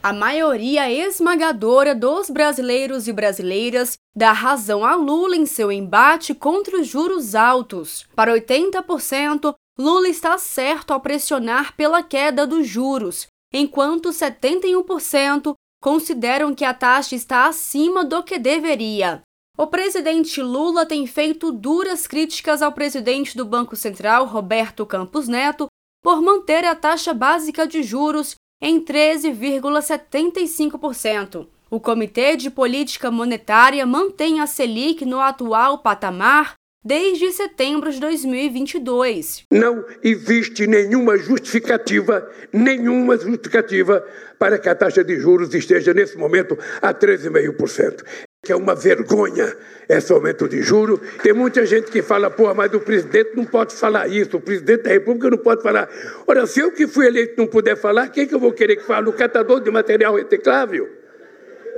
A maioria esmagadora dos brasileiros e brasileiras dá razão a Lula em seu embate contra os juros altos. Para 80%, Lula está certo ao pressionar pela queda dos juros, enquanto 71% consideram que a taxa está acima do que deveria. O presidente Lula tem feito duras críticas ao presidente do Banco Central, Roberto Campos Neto, por manter a taxa básica de juros em 13,75%. O Comitê de Política Monetária mantém a Selic no atual patamar desde setembro de 2022. Não existe nenhuma justificativa, nenhuma justificativa para que a taxa de juros esteja nesse momento a 13,5% que é uma vergonha esse aumento de juro. Tem muita gente que fala, pô, mas o presidente não pode falar isso, o presidente da República não pode falar. Ora, se eu que fui eleito não puder falar, quem que eu vou querer que fale? O catador de material reciclável?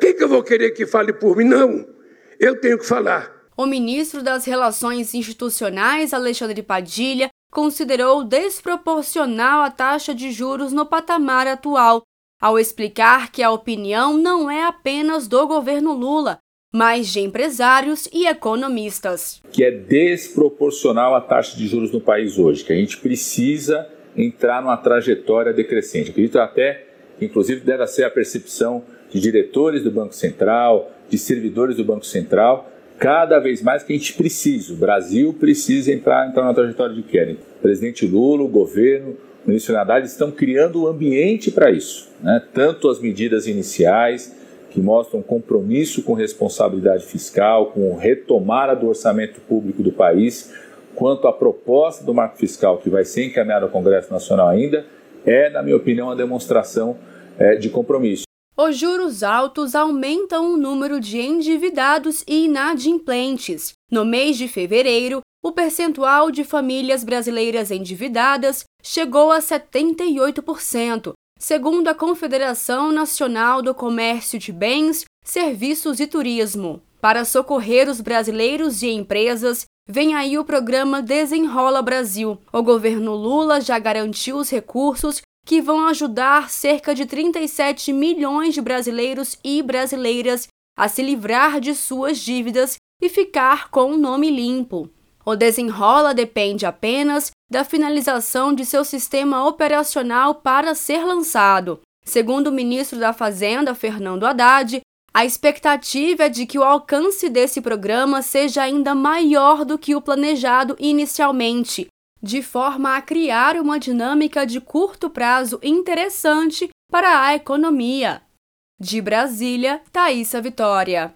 Quem que eu vou querer que fale por mim? Não, eu tenho que falar. O ministro das Relações Institucionais, Alexandre Padilha, considerou desproporcional a taxa de juros no patamar atual, ao explicar que a opinião não é apenas do governo Lula, mas de empresários e economistas. Que é desproporcional a taxa de juros no país hoje, que a gente precisa entrar numa trajetória decrescente. Acredito até inclusive, deve ser a percepção de diretores do Banco Central, de servidores do Banco Central, cada vez mais que a gente precisa, o Brasil precisa entrar, entrar numa trajetória de queda. O presidente Lula, o governo, o ministro Haddad estão criando o um ambiente para isso. Né? Tanto as medidas iniciais, que mostram compromisso com responsabilidade fiscal, com retomada do orçamento público do país, quanto à proposta do marco fiscal que vai ser encaminhada ao Congresso Nacional ainda, é, na minha opinião, uma demonstração é, de compromisso. Os juros altos aumentam o número de endividados e inadimplentes. No mês de fevereiro, o percentual de famílias brasileiras endividadas chegou a 78%, segundo a Confederação Nacional do Comércio de Bens, Serviços e Turismo. Para socorrer os brasileiros e empresas, vem aí o programa Desenrola Brasil. O governo Lula já garantiu os recursos que vão ajudar cerca de 37 milhões de brasileiros e brasileiras a se livrar de suas dívidas e ficar com o nome limpo. O desenrola depende apenas da finalização de seu sistema operacional para ser lançado. Segundo o ministro da Fazenda, Fernando Haddad, a expectativa é de que o alcance desse programa seja ainda maior do que o planejado inicialmente, de forma a criar uma dinâmica de curto prazo interessante para a economia. De Brasília, Thaisa Vitória.